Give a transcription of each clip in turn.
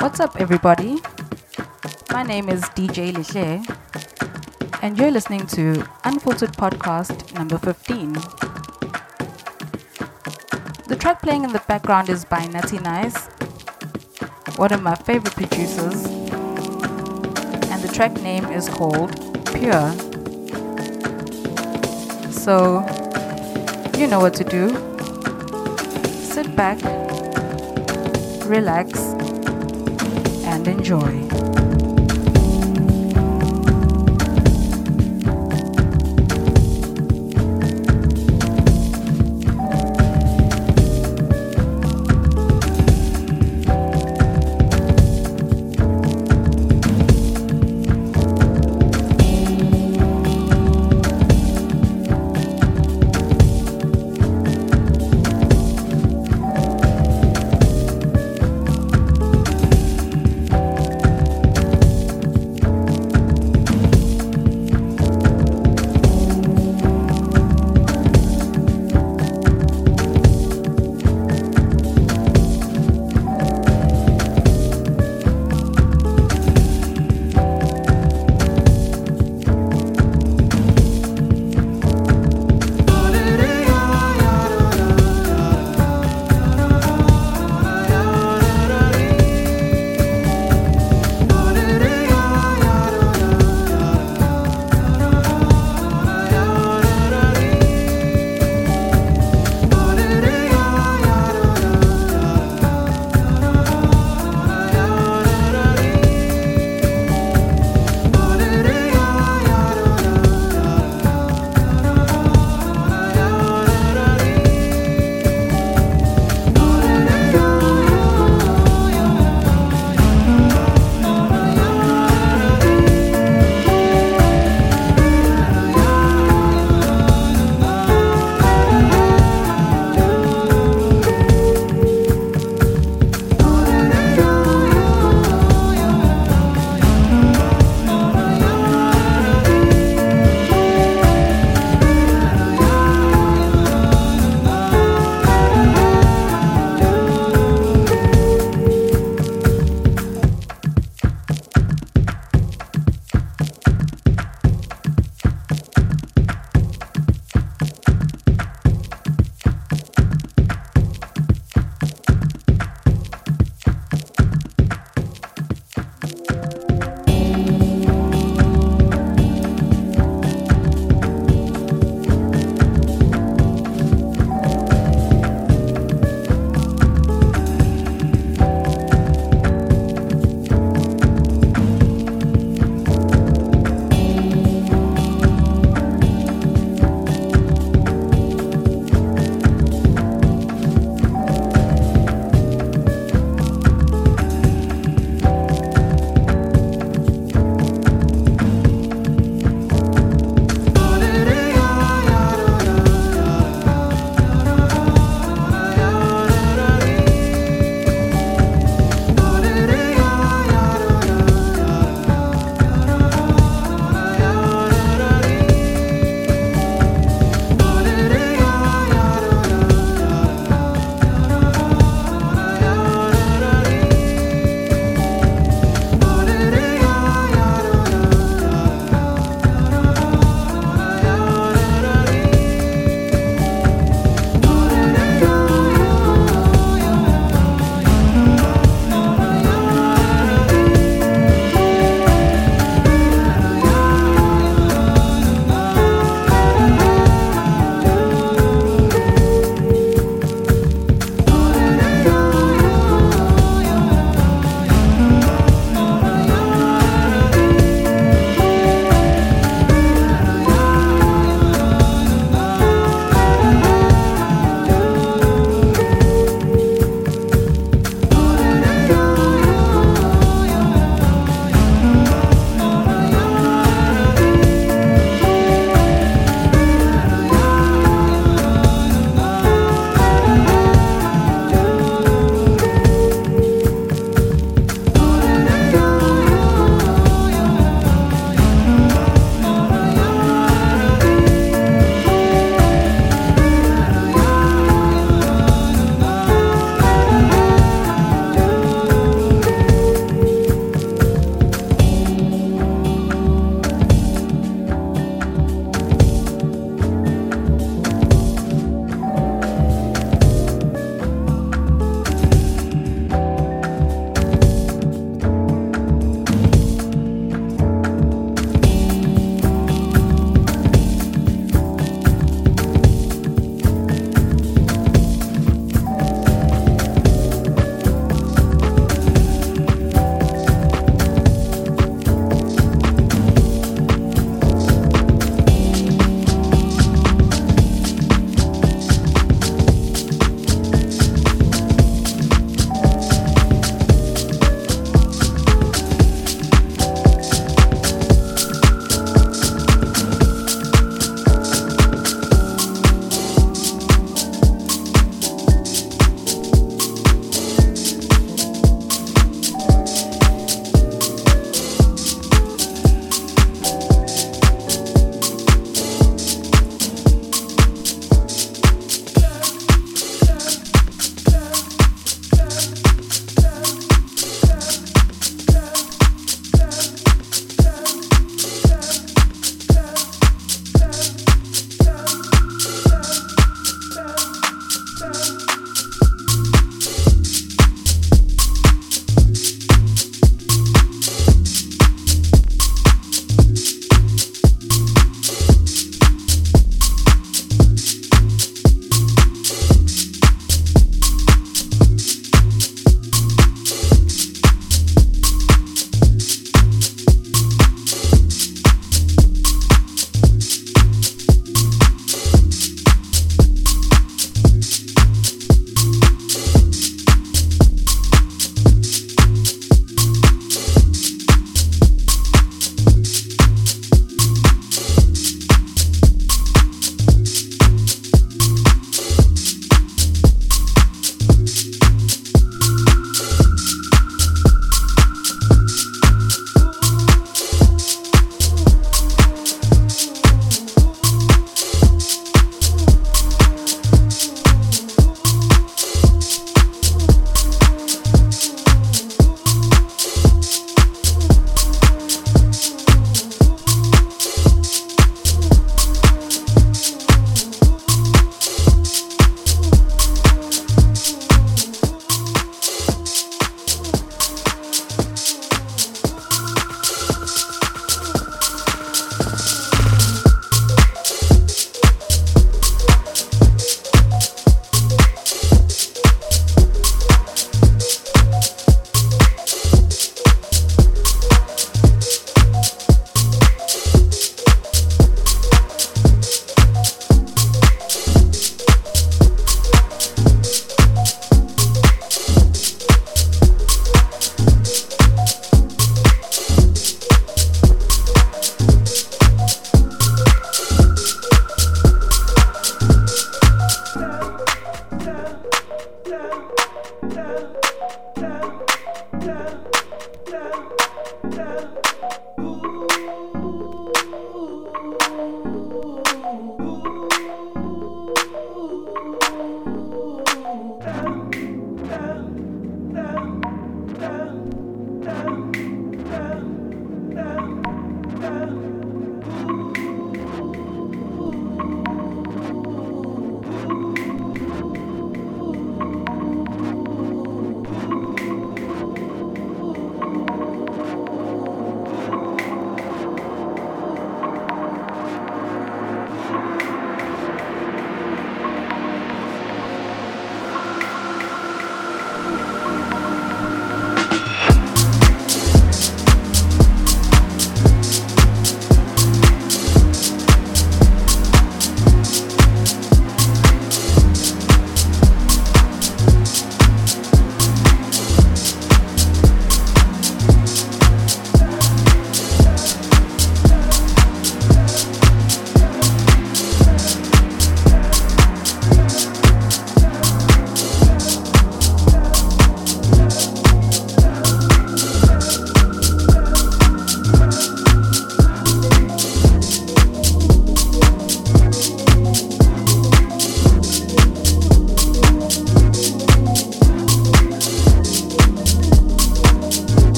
What's up, everybody? My name is DJ Liche, and you're listening to Unfiltered Podcast number 15. The track playing in the background is by Natty Nice, one of my favorite producers, and the track name is called Pure. So, you know what to do. Sit back, relax, and enjoy.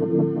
Thank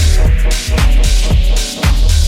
Thank you.